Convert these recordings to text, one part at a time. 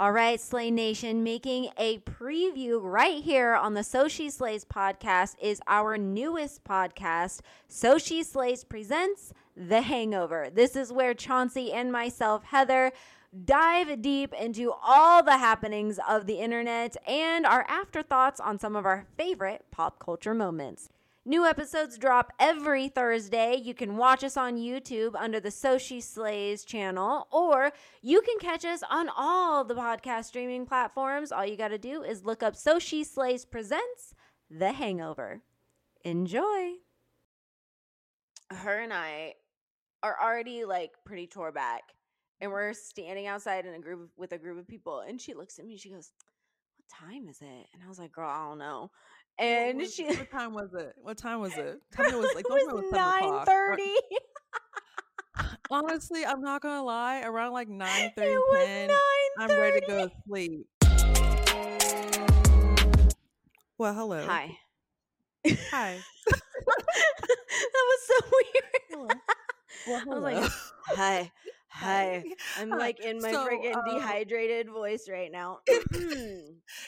All right, Slay Nation, making a preview right here on the So She Slays podcast is our newest podcast, So She Slays Presents The Hangover. This is where Chauncey and myself, Heather, dive deep into all the happenings of the internet and our afterthoughts on some of our favorite pop culture moments. New episodes drop every Thursday. You can watch us on YouTube under the So She Slays channel, or you can catch us on all the podcast streaming platforms. All you got to do is look up So She Slays Presents The Hangover. Enjoy. Her and I are already like pretty tore back, and we're standing outside in a group with a group of people. And she looks at me, she goes, What time is it? And I was like, Girl, I don't know. And what, she what time was it? What time was it? Tell me it was like it was nine thirty. Honestly, I'm not gonna lie. Around like 9 30, It was 10, I'm ready to go to sleep. Well, hello. Hi. Hi. that was so weird. Hello. Well, I was like, hello. hi, hi. I'm like in my So, freaking uh, dehydrated voice right now.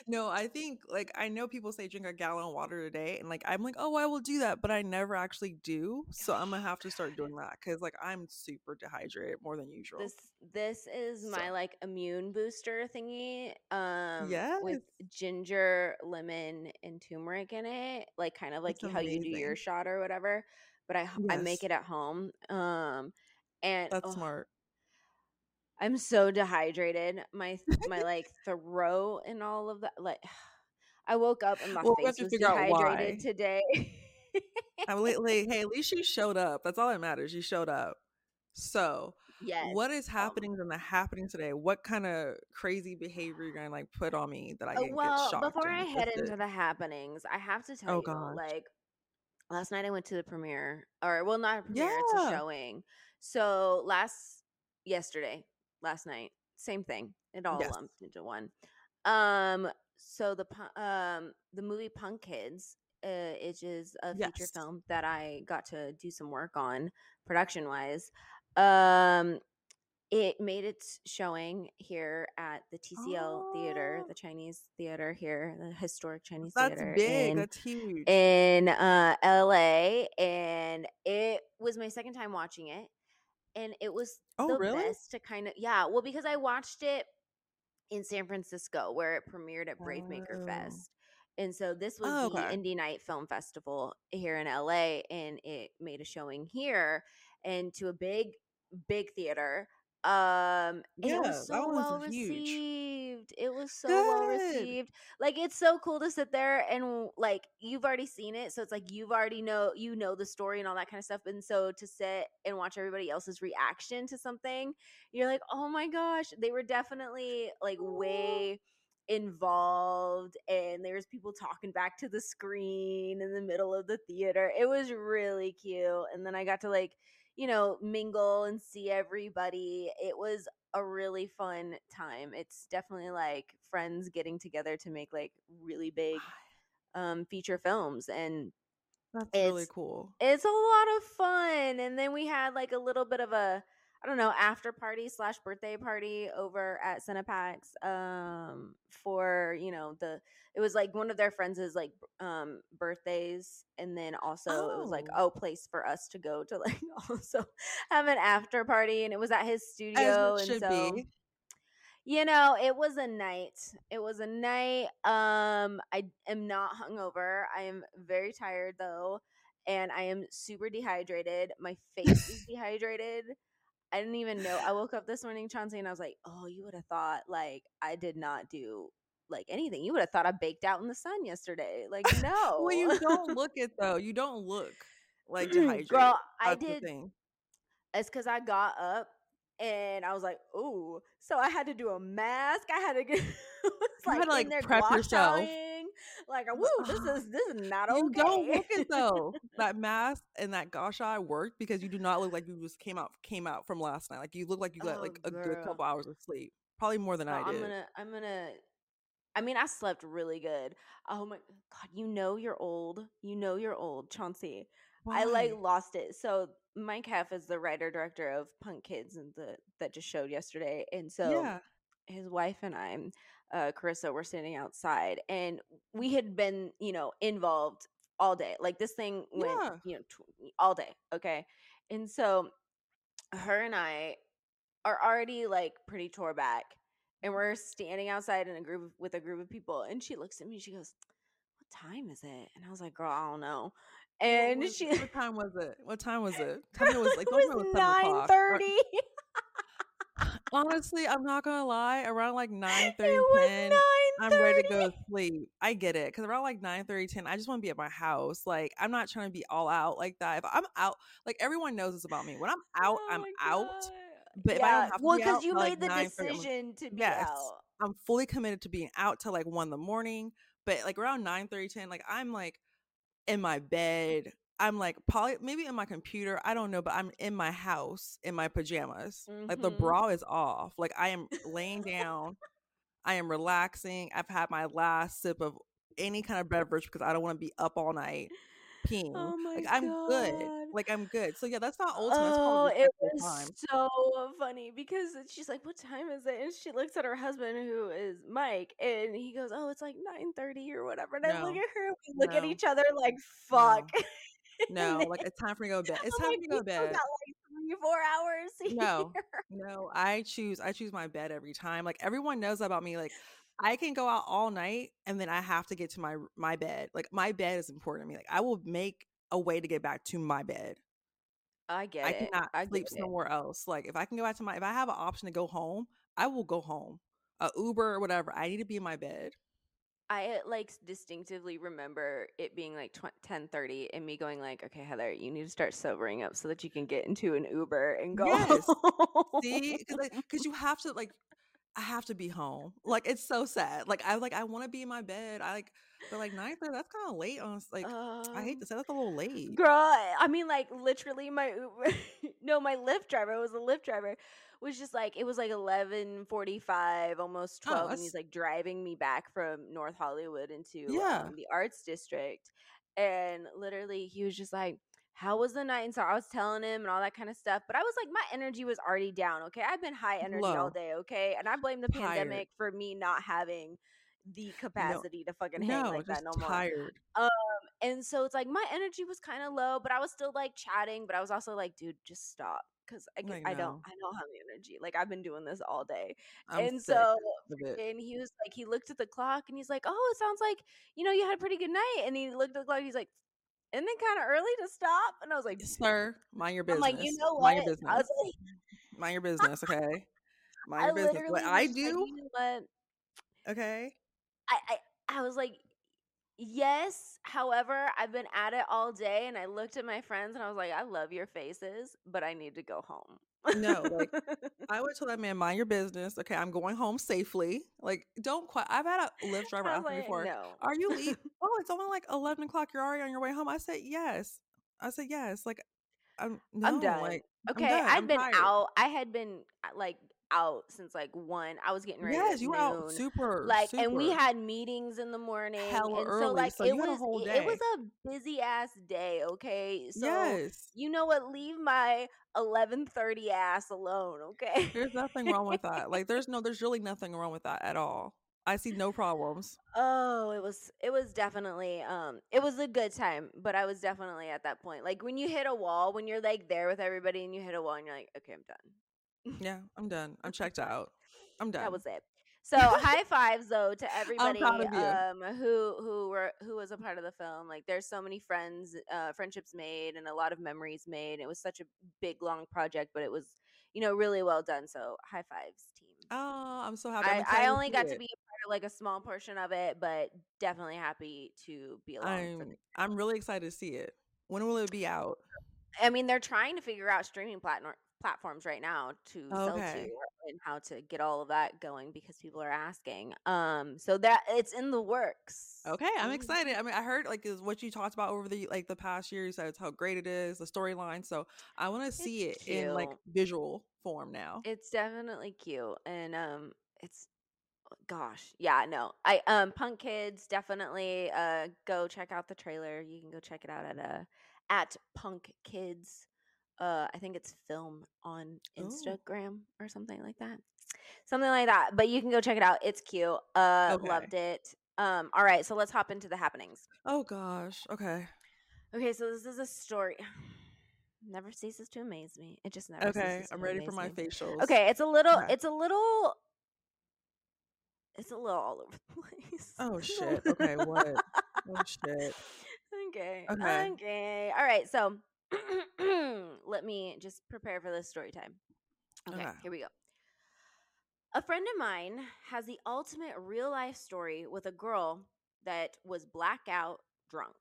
No, I think like I know people say drink a gallon of water a day, and like I'm like, oh, I will do that, but I never actually do. So I'm gonna have to start doing that because like I'm super dehydrated more than usual. this this is my So- like immune booster thingy. Um with ginger, lemon, and turmeric in it. Like kind of like That's how you do your shot or whatever. But I I make it at home. Um and That's oh, smart. I'm so dehydrated. My my like throat and all of that. Like I woke up and my Well, face was dehydrated today. I'm like, hey, at least you showed up. That's all that matters. You showed up. So, yes. what is happening in the happening today? What kind of crazy behavior you're gonna like put on me that I Uh, get, well, get shocked before I head into the happenings, I have to tell Oh you, gosh. like last night I went to the premiere, or well, not a premiere, it's a showing. So last yesterday, last night, same thing. It all Yes. lumped into one. Um, so the um the movie Punk Kids, uh, it is a feature Yes. film that I got to do some work on production wise. Um, it made its showing here at the TCL Theater, Oh. the Chinese theater here, the historic Chinese That's theater big. in That's huge. in uh, LA, and it was my second time watching it, and it was Oh, the really? best to kind of yeah, well because I watched it in San Francisco where it premiered at Brave Maker Oh. Fest. And so this was Oh, the. Indie Night Film Festival here in LA and it made a showing here and to a big big theater. Um and it Yeah, was that so well was huge. received. It was so well received. Like it's so cool to sit there and like you've already seen it, so it's like you've already know you know the story and all that kind of stuff. And so to sit and watch everybody else's reaction to something, you're like, oh my gosh, they were definitely like way involved and there was people talking back to the screen in the middle of the theater. It was really cute. And then I got to like, you know, mingle and see everybody. It was a really fun time. It's definitely like friends getting together to make like really big um feature films and That's really cool. it's a lot of fun. And then we had like a little bit of a I don't know after party slash birthday party over at Cinepax um for you know the it was like one of their friends' like um birthdays and then also it was like Oh. oh place for us to go to like also have an after party and it was at his studio and so be. you know, it was a night. It was a night. Um, I am not hungover. I am very tired though, and I am super dehydrated. My face is dehydrated. I didn't even know. I woke up this morning, Chauncey, and I was like, "Oh, you would have thought like I did not do like anything. You would have thought I baked out in the sun yesterday. Like, no, Well, you don't look it though. You don't look like dehydrated. girl. I did it's because I got up and I was like, "Ooh!" So I had to do a mask. I had to get it was You like had to, like, prep yourself. Like, woo, this ah, is this is not You okay. don't look it though. That mask and that gosh eye worked because you do not look like you just came out came out from last night. Like you look like you got Oh, like a good couple hours of sleep. Probably more than Girl, I did. I'm gonna I'm gonna I mean, I slept really good. Oh my god, you know you're old. You know you're old, Chauncey. I like lost it. So Mike Heff is the writer director of Punk Kids and the that just showed yesterday. And so yeah. his wife and I, uh, Carissa, were standing outside, and we had been, you know, involved all day. Like this thing went, Yeah. you know, tw- all day. Okay, and so her and I are already like pretty tore back, and we're standing outside in a group of- with a group of people, and she looks at me, she goes, "What time is it?" And I was like, "Girl, I don't know." What And was she what time was it? What time was it? Tell me it was like it don't tell me was nine. Thirty. Honestly, I'm not gonna lie. Around like 9 It 30, was 10, nine I'm ready to go to sleep. I get it. Cause around like 9 30, 10, I just want to be at my house. Like, I'm not trying to be all out like that. If I'm out, like everyone knows this about me. When I'm out, Oh I'm out. God. But if I don't have to well, be because out you made like the 9:30, I'm like, decision to be yes, out. I'm fully committed to being out till like 1 in the morning. But like around 9 30, 10, like I'm like in my mm. bed. I'm like probably maybe in my computer. I don't know, but I'm in my house in my pajamas. Like the Mhm. bra is off. Like I am laying down. I am relaxing. I've had my last sip of any kind of beverage because I don't want to be up all night peeing. Oh my Like I'm good. Like I'm good. So yeah, that's not ultimate. That's Oh, it was time. so funny because she's like, "What time is it?" And she looks at her husband, who is Mike, and he goes, "Oh, it's like nine thirty or whatever." And I look at her, we look at each other like, "Fuck." and no. Like it's time for me to go to bed. It's time for me to go to got bed. like three, four hours No, here." no. I choose. I choose my bed every time. Like everyone knows about me. Like I can go out all night and then I have to get to my my bed. Like my bed is important to me. Like I will make a way to get back to my bed. I get I it. cannot I sleep get it. somewhere else. Like if I can go back to my if I have an option to go home, I will go home. A Uber or whatever. I need to be in my bed. I uh, like distinctively remember it being like tw- ten thirty and me going like, "Okay, Heather, you need to start sobering up so that you can get into an Uber and go Yes. See, because like, you have to like, I have to be home. Like it's so sad. Like I like I want to be in my bed. I like, but like nine thirty. That's kind of late on. Like I hate um, to say that's a little late. girl, I I mean, like literally, my Uber, no, my Lyft driver was a Lyft driver was just like it was like eleven forty five, almost Oh, twelve, and he's like driving me back from North Hollywood into yeah. um, the Arts District, and literally he was just like. How was the night? And so I was telling him and all that kind of stuff. But I was like, my energy was already down. Okay. I've been high energy all day. Okay. And I blame the tired. pandemic for me not having the No, capacity to fucking hang no, like that no more. tired. Um, and so it's like my energy was kind of low, but I was still like chatting, but I was also like, dude, just stop. Cause I, c- Like I don't, no, I don't have the energy. Like I've been doing this all day. I'm And so, and he was like, he looked at the clock and he's like, oh, it sounds like, you know, you had a pretty good night. And he looked at the clock. He's like, isn't it kind of early to stop? And I was like, Sir, mind your I'm like, you business. know Mind your what? I business. was like, Mind your business. Okay. Mind your business. What I just like, do. you know what? Okay. I, I, I was like, yes. However, I've been at it all day, and I looked at my friends, and I was like, I love your faces, but I need to go home. No, like I would tell that man, mind your business. Okay, I'm going home safely. Like, don't quite. I've had a Lyft driver I ask me before, no. "Are you leaving? oh, it's only like eleven o'clock. You're already on your way home." I said, "Yes." I said, "Yes." Like, I'm I'm done. like Okay. I'd I'm been tired. out. I had been uh, like out since like one. I was getting ready Yes, you were out super, Like, and we had meetings in the morning, hella and so like So it you had a was it was a busy ass day. Okay, so Yes, you know what? Leave my eleven thirty ass alone. Okay. there's nothing wrong with that. Like, there's no, there's really nothing wrong with that at all. I see no problems. Oh, it was it was definitely um it was a good time, but I was definitely at that point. Like when you hit a wall, when you're like there with everybody and you hit a wall and you're like, okay, I'm done. Yeah, I'm done. I'm checked out. I'm done. That was it. So high fives though to everybody proud of you. um who who were who was a part of the film. Like there's so many friends, uh friendships made and a lot of memories made. It was such a big long project, but it was, you know, really well done. So high fives team. Oh, I'm so happy. I, I only got to be a part of like a small portion of it, but definitely happy to be along I'm I'm really excited to see it. When will it be out? I mean, they're trying to figure out streaming platform platforms right now to sell to and how to get all of that going because people are asking. Um, so that it's in the works. Okay, I'm Mhm. excited. I mean, I heard like is what you talked about over the like the past years. That's how great it is, the storyline. So I want to see it It's in like visual form now. It's definitely cute, and um, it's gosh, yeah, no, I um, Punk Kids definitely uh go check out the trailer. You can go check it out at uh at Punk Kids. Uh, I think it's film on Ooh. Instagram or something like that. something like that. But you can go check it out. It's cute. Uh, Okay. loved it. Um, all right, so let's hop into the happenings. Oh gosh. Okay. Okay, so this is a story. Never ceases to amaze me. It just never. Okay. I'm ready for my me. facials. Okay, it's a little. Okay. It's a little. It's a little all over the place. Oh shit. Okay. What? Oh shit. okay. Okay. Okay. All right. So let me just prepare for this story time. Okay, Okay. here we go. A friend of mine has the ultimate real life story with a girl that was blackout drunk.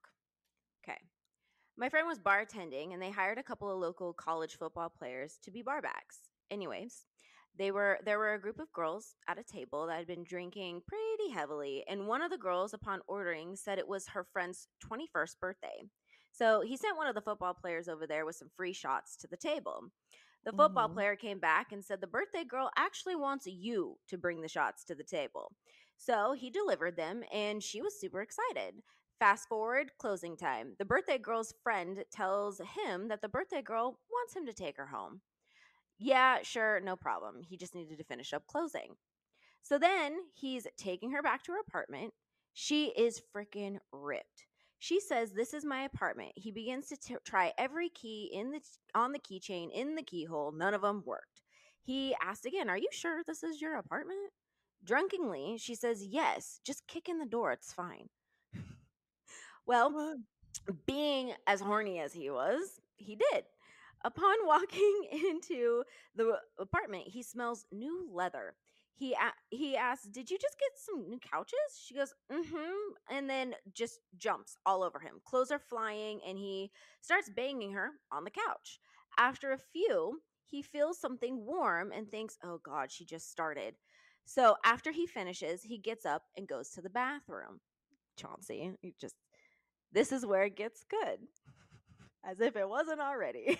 Okay. My friend was bartending and they hired a couple of local college football players to be barbacks. Anyways, they were there were a group of girls at a table that had been drinking pretty heavily and one of the girls upon ordering said it was her friend's 21st birthday. So he sent one of the football players over there with some free shots to the table. The football Mhm. player came back and said the birthday girl actually wants you to bring the shots to the table. So he delivered them and she was super excited. Fast forward, closing time. The birthday girl's friend tells him that the birthday girl wants him to take her home. Yeah, sure, no problem. He just needed to finish up closing. So then he's taking her back to her apartment. She is freaking ripped. She says, "This is my apartment." He begins to t- try every key in the on the keychain in the keyhole. None of them worked. He asked again, "Are you sure this is your apartment?" Drunkenly, she says, "Yes. Just kick in the door. It's fine." well, What? being as horny as he was, he did. Upon walking into the apartment, he smells new leather. He he asks, "Did you just get some new couches?" She goes, "Mm-hmm," and then just jumps all over him. Clothes are flying, and he starts banging her on the couch. After a few, he feels something warm and thinks, "Oh God, she just started." So after he finishes, he gets up and goes to the bathroom. Chauncey, you just this is where it gets good. As if it wasn't already.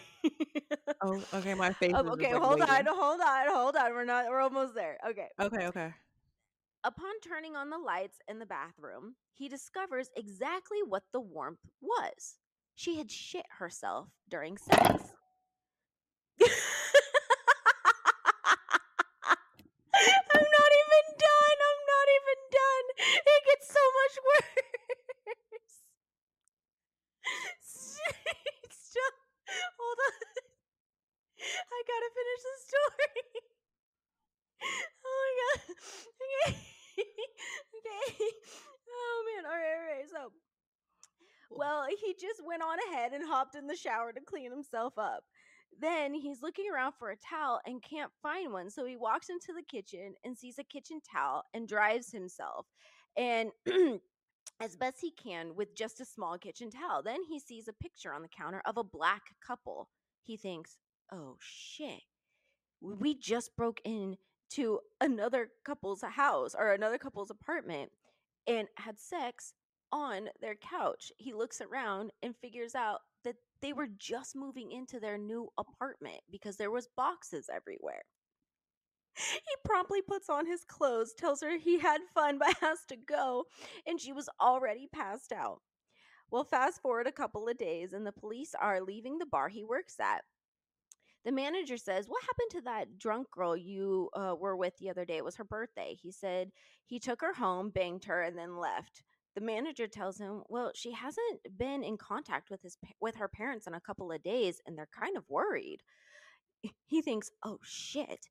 Oh, okay. My face. Um, okay, like, hold on, hold on, hold on. We're not we're almost there. Okay. Okay. Okay. Upon turning on the lights in the bathroom, he discovers exactly what the warmth was. She had shit herself during sex. I'm not even done. I'm not even done. It gets so much worse. Stop. Hold on. I gotta finish the story. Oh my god. Okay. okay. Oh man. All right. All right. So, well, he just went on ahead and hopped in the shower to clean himself up. Then he's looking around for a towel and can't find one. So he walks into the kitchen and sees a kitchen towel and drives himself. And as best he can with just a small kitchen towel. Then he sees a picture on the counter of a black couple. He thinks, oh shit, we just broke into another couple's house or another couple's apartment and had sex on their couch. He looks around and figures out that they were just moving into their new apartment because there was boxes everywhere. He promptly puts on his clothes, tells her he had fun but has to go, and she was already passed out. Well, fast forward a couple of days, and the police are leaving the bar he works at. The manager says, What happened to that drunk girl you uh, were with the other day? It was her birthday. He said he took her home, banged her, and then left. The manager tells him, "Well, she hasn't been in contact with his with her parents in a couple of days, and they're kind of worried." He thinks, "Oh shit."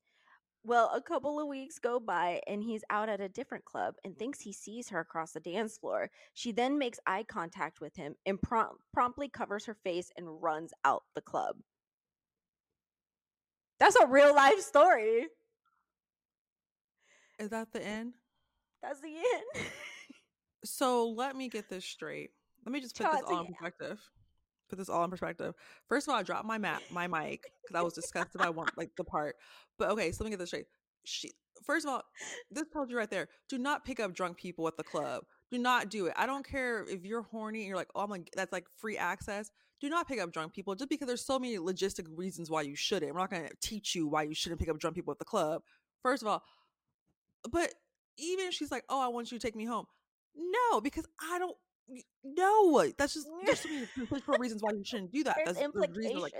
Well, a couple of weeks go by, and he's out at a different club and thinks he sees her across the dance floor. She then makes eye contact with him and prom- promptly covers her face and runs out the club. That's a real life story. Is that the end? That's the end. So let me get this straight. Let me just put this all in perspective. Put this all in perspective. First of all, I dropped my map, my mic, because I was disgusted by one like the part. But okay, so let me get this straight. She, first of all, this tells you right there: do not pick up drunk people at the club. Do not do it. I don't care if you're horny and you're like, oh, I'm like, that's like free access. Do not pick up drunk people just because there's so many logistic reasons why you shouldn't. We're not going to teach you why you shouldn't pick up drunk people at the club. First of all, but even if she's like, oh, I want you to take me home. No, because I don't. No, that's just there's so many potential reasons why you shouldn't do that. There's That's implications. like,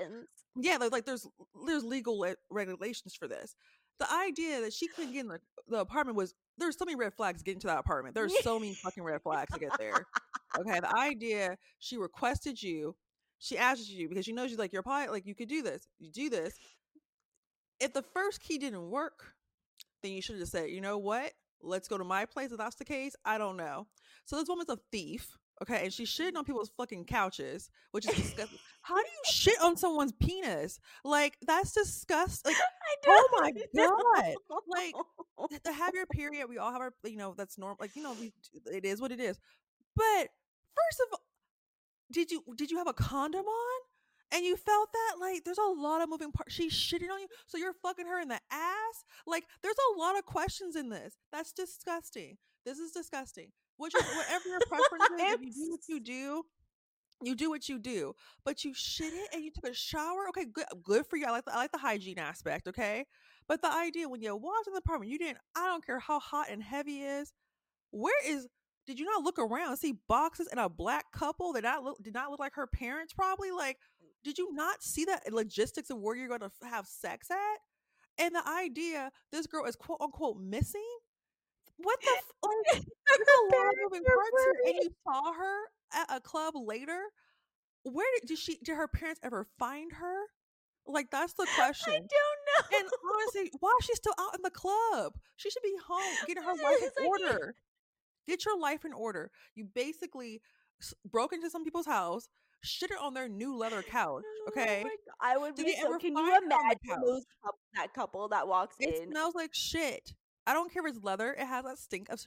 yeah, there's like there's there's legal le- regulations for this. the idea that she couldn't get in the, the apartment was there's so many red flags getting to that apartment. There's so many fucking red flags to get there. Okay, the idea she requested you, she asked you because she knows she's like you're probably like you could do this, you do this. If the first key didn't work, then you should have just said, you know what? Let's go to my place. If that's the case, I don't know. So this woman's a thief. Okay, and she's shitting on people's fucking couches, which is disgusting. How do you shit on someone's penis? Like that's disgusting. Like, oh my god! Like to have your period, we all have our, you know, that's normal. Like you know, we, it is what it is. But first of all, did you did you have a condom on? And you felt that like there's a lot of moving parts. She's shitting on you, so you're fucking her in the ass. Like there's a lot of questions in this. That's disgusting. This is disgusting. Which is whatever your preference is, if you do what you do, you do what you do. But you shit it and you took a shower. Okay, good, good for you. I like the, I like the hygiene aspect. Okay, but the idea when you walked in the apartment, you didn't. I don't care how hot and heavy is. Where is did you not look around see boxes and a black couple that not look, did not look like her parents probably like did you not see that logistics of where you're going to have sex at and the idea this girl is quote unquote missing what the f- like, there's a lot of moving parts here and you saw her at a club later where did, did she did her parents ever find her like that's the question. I don't know. And honestly, why is she still out in the club? She should be home getting her life in order. Get your life in order. You basically broke into some people's house, shitted on their new leather couch. Oh okay, oh I would Did be so. Can you imagine those couple, that couple that walks it in? It smells like shit. I don't care if it's leather. It has that stink of.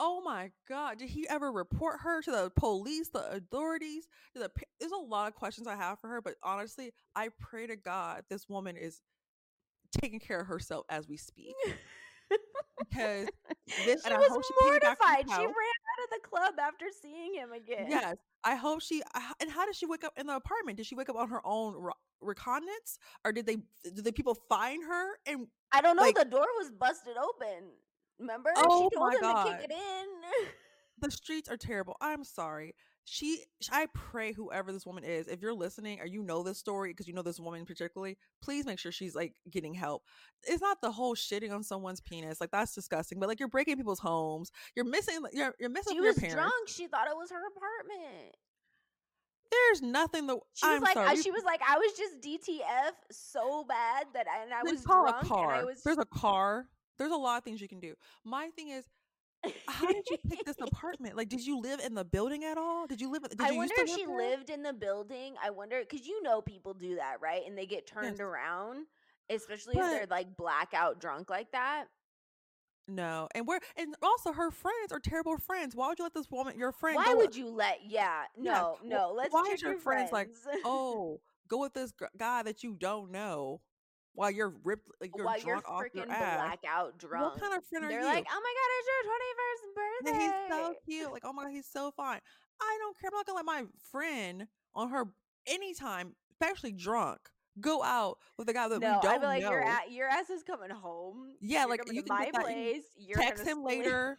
Oh my god! Did he ever report her to the police, the authorities? The, there's a lot of questions I have for her, but honestly, I pray to God this woman is taking care of herself as we speak. because this she was mortified. She, ran of the club after seeing him again. Yes, I hope she. And how did she wake up in the apartment? Did she wake up on her own recognizance, or did they? Did the people find her? And I don't know. Like, the door was busted open. Remember? Oh she told him God. to kick it in. the streets are terrible. I'm sorry she i pray whoever this woman is if you're listening or you know this story because you know this woman particularly please make sure she's like getting help it's not the whole shitting on someone's penis like that's disgusting but like you're breaking people's homes you're missing you're, you're missing she was your drunk she thought it was her apartment there's nothing that she was I'm like sorry. she was like I was just DTF so bad that I, and I was drunk a car. was there's a car there's a lot of things you can do my thing is how did you pick this apartment? Like, did you live in the building at all? Did you live? Did I you wonder if she there? lived in the building. I wonder because you know people do that, right? And they get turned yes. around, especially but, if they're like blackout drunk like that. No, and we're and also her friends are terrible friends. Why would you let this woman, your friend? Why would you let? Yeah, no, yeah. no. Let's. Why is your friends, friends like, oh, go with this guy that you don't know? While you're ripped, like you're while drunk you're off your ass. blackout drunk. What kind of friend are They're you? like, oh my god, it's your twenty first birthday. And he's so cute. Like, oh my god, he's so fine. I don't care. I'm not gonna let my friend on her anytime, especially drunk, go out with a guy that no, we don't I'd be like, know. Your, a- your ass is coming home. Yeah, you're like you can my place. You're text him sleep. later.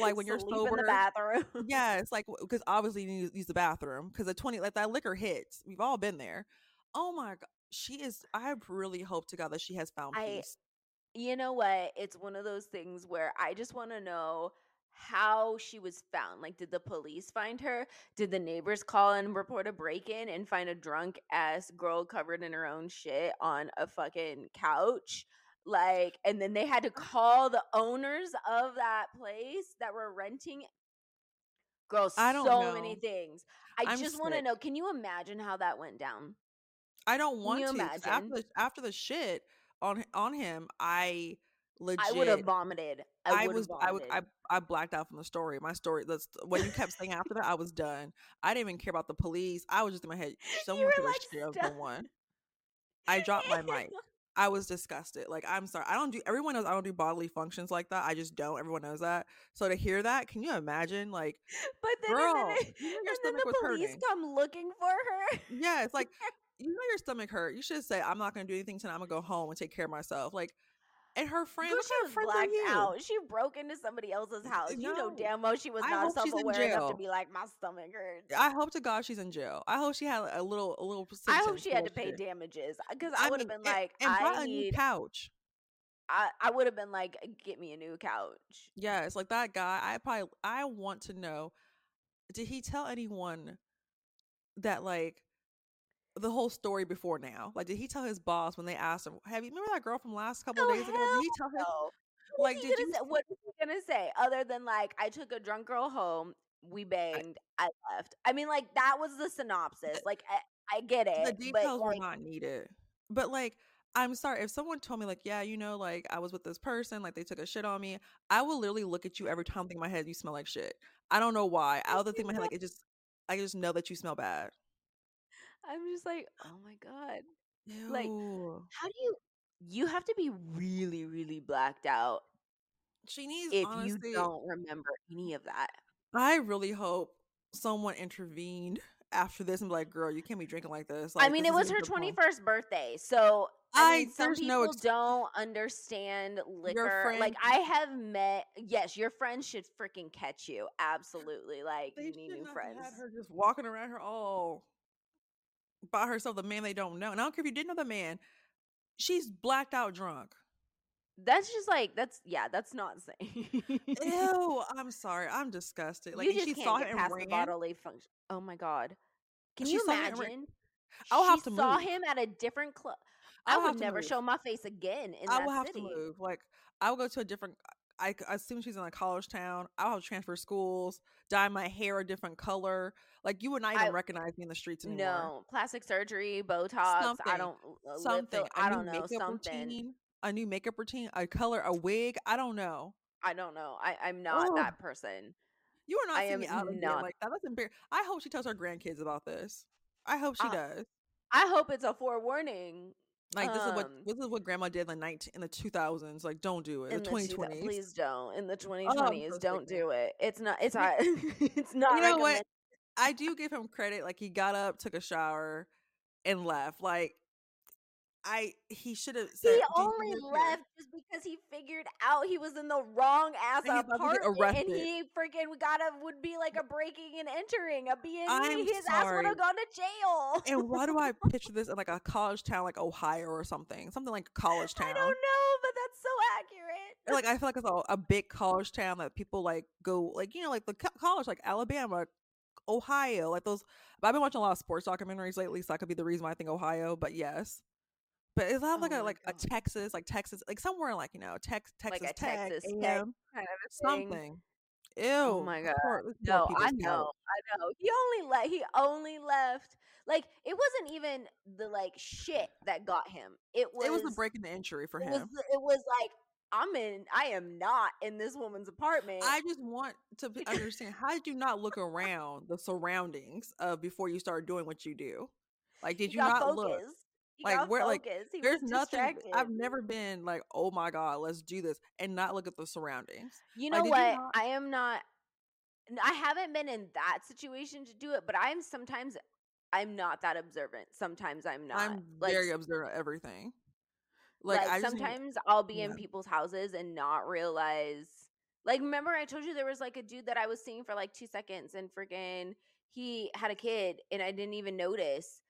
Like when you're sober, in the bathroom. yeah, it's like because obviously you need to use the bathroom because the twenty like that liquor hits. We've all been there. Oh my god, she is I really hope to God that she has found I, peace. You know what? It's one of those things where I just want to know how she was found. Like, did the police find her? Did the neighbors call and report a break in and find a drunk ass girl covered in her own shit on a fucking couch? Like, and then they had to call the owners of that place that were renting. Girl, I don't so know. many things. I I'm just want to know. Can you imagine how that went down? I don't want to. After the, after the shit on on him, I legit. I would have vomited. I, I was. Vomited. I was. I, I blacked out from the story. My story. That's what you kept saying after that. I was done. I didn't even care about the police. I was just in my head. Someone could have like, someone. I dropped my mic. I was disgusted. Like, I'm sorry. I don't do, everyone knows I don't do bodily functions like that. I just don't. Everyone knows that. So to hear that, can you imagine? Like, but then, girl, and then, and then the police hurting. come looking for her. Yeah, it's like, you know your stomach hurt. You should say, I'm not gonna do anything tonight. I'm gonna go home and take care of myself. Like, and her friend, Girl, she was blacked out. She broke into somebody else's house. No, you know damn well she was not self aware enough to be like, my stomach hurts. I hope to God she's in jail. I hope she had a little, a little. I hope she had to pay damages uh, because I, I would have been like, and, and I need a new couch. I, I would have been like, get me a new couch. Yeah, it's like that guy. I probably I want to know. Did he tell anyone that like the whole story before now? Like, did he tell his boss when they asked him, "Have you remember that girl from last couple Oh, of days ago?" Did he tell him? no. Like, did you? say? What is he gonna say other than like, I took a drunk girl home, we banged, I left. I mean, like that was the synopsis. Like, I, I get it. the but, details were not needed. But like, I'm sorry if someone told me like, yeah, you know, like I was with this person, like they took a shit on me. I will literally look at you every time, think in my head, you smell like shit. I don't know why. I would think in my head like it just, I just know that you smell bad. I'm just like, oh my god. Ew. Like, How do you? You have to be really, really blacked out she needs if honestly. you don't remember any of that. I really hope someone intervened after this and be like, girl, you can't be drinking like this. Like, I mean, this it was her point." 21st birthday. So, I, I- mean, some people no ex- don't understand liquor. Like, friend- I have met, yes, your friends should freaking catch you. Absolutely. Like, They you need new friends. had her just walking around her all by herself, the man they don't know. And I don't care if you did know the man. She's blacked out drunk. That's just like, that's, yeah, that's not saying. Ew, I'm sorry. I'm disgusted. Like you just she can't saw get him past and the bodily function. Oh my God. Can She you saw ran- imagine? I'll have to saw move. him at a different club. I would never move. show my face again in I that will have city. to move. Like I will go to a different. Uh, I, I assume she's in a college town. I'll have to transfer schools, dye my hair a different color. Like you would not even I- recognize me in the streets anymore. No, plastic surgery, Botox. I don't uh, lip something. fill- A I don't know something. routine. A new makeup routine. A color. A wig. I don't know. I don't know. I I'm not that person. You are not I seeing me am out not- like that. That's embarrassing. I hope she tells her grandkids about this. I hope she Uh, does. I hope it's a forewarning. Like this is what um, this is what grandma did in the nineteen in the two thousands. Like don't do it. In The twenty two please don't. In the twenty twenties, twenties, so don't do it. It's not. It's not. it's not. You know what? I do give him credit. Like he got up, took a shower, and left. Like I he should have said He only live here?" left just because he figured out he was in the wrong ass And he's about to get apartment, and he freaking got a would be like a breaking and entering a B and E. His ass would sorry. have gone to jail. And why do I picture this in like a college town like Ohio or something? Something like college town. I don't know, but that's so accurate. And, like I feel like it's a, a big college town that people like go like you know like the co- college like Alabama, Ohio, like those. I've been watching a lot of sports documentaries lately, so that could be the reason why I think Ohio. But yes, but is that like Oh a like a Texas, like Texas, like somewhere like you know Tex Texas Like Tech, Texas AM, Tech kind of something. Oh Ew! Oh my God. poor- No, I know. I know. He only left. he only left. Like it wasn't even the like shit that got him. It was It was the break in the entry for it him. the- it was like I'm in. I am not in this woman's apartment. I just want to understand how did you not look around the surroundings of before you started doing what you do? Like, did He you not look? He Like, got where- like. He There's nothing. I've never been like, oh my god, let's do this, and not look at the surroundings. You like, know you what? not- I am not. I haven't been in that situation to do it, but I'm sometimes. I'm not that observant. Sometimes I'm not. I'm like, very observant of everything. Like, like, I just sometimes I'll be in people's houses and not realize. Like, remember I told you there was like a dude that I was seeing for like two seconds, and freaking he had a kid, and I didn't even notice.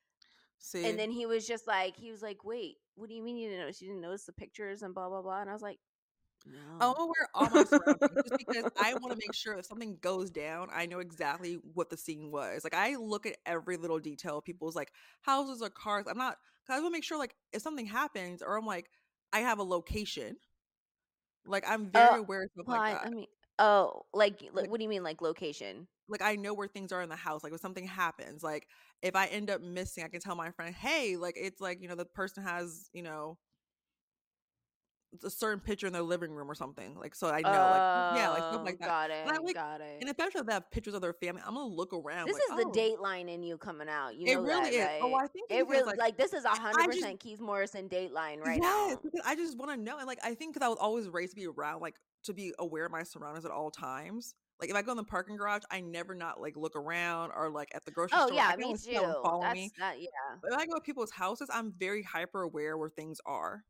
See, And then he was just like, he was like, "Wait, what do you mean you didn't notice? You didn't notice the pictures and blah blah blah." And I was like, "No." Aware of all just because I want to make sure if something goes down, I know exactly what the scene was. Like I look at every little detail of people's like houses or cars. I'm not because I want to make sure like if something happens or I'm like I have a location. Like I'm very Uh, aware of stuff Well, like I, that. I mean, oh, like, Like- what do you mean, like location? like I know where things are in the house. Like if something happens, like if I end up missing, I can tell my friend, hey, like it's like you know the person has you know a certain picture in their living room or something. Like so I know, like yeah, like stuff Oh, like that. Got it. I like- got it. And especially if they have pictures of their family, I'm gonna look around. This like, is the oh, Dateline in you coming out. You It know really that, is. right? Oh, I think it really like, like, this is hundred percent Keith Morrison Dateline right yes, now. because I just want to know. And like I think because I was always raised to be around, like to be aware of my surroundings at all times. Like if I go in the parking garage, I never not like look around or like at the grocery Oh store. yeah, I me too. follow That's me. that. Yeah. But if I go to people's houses, I'm very hyper aware where things are.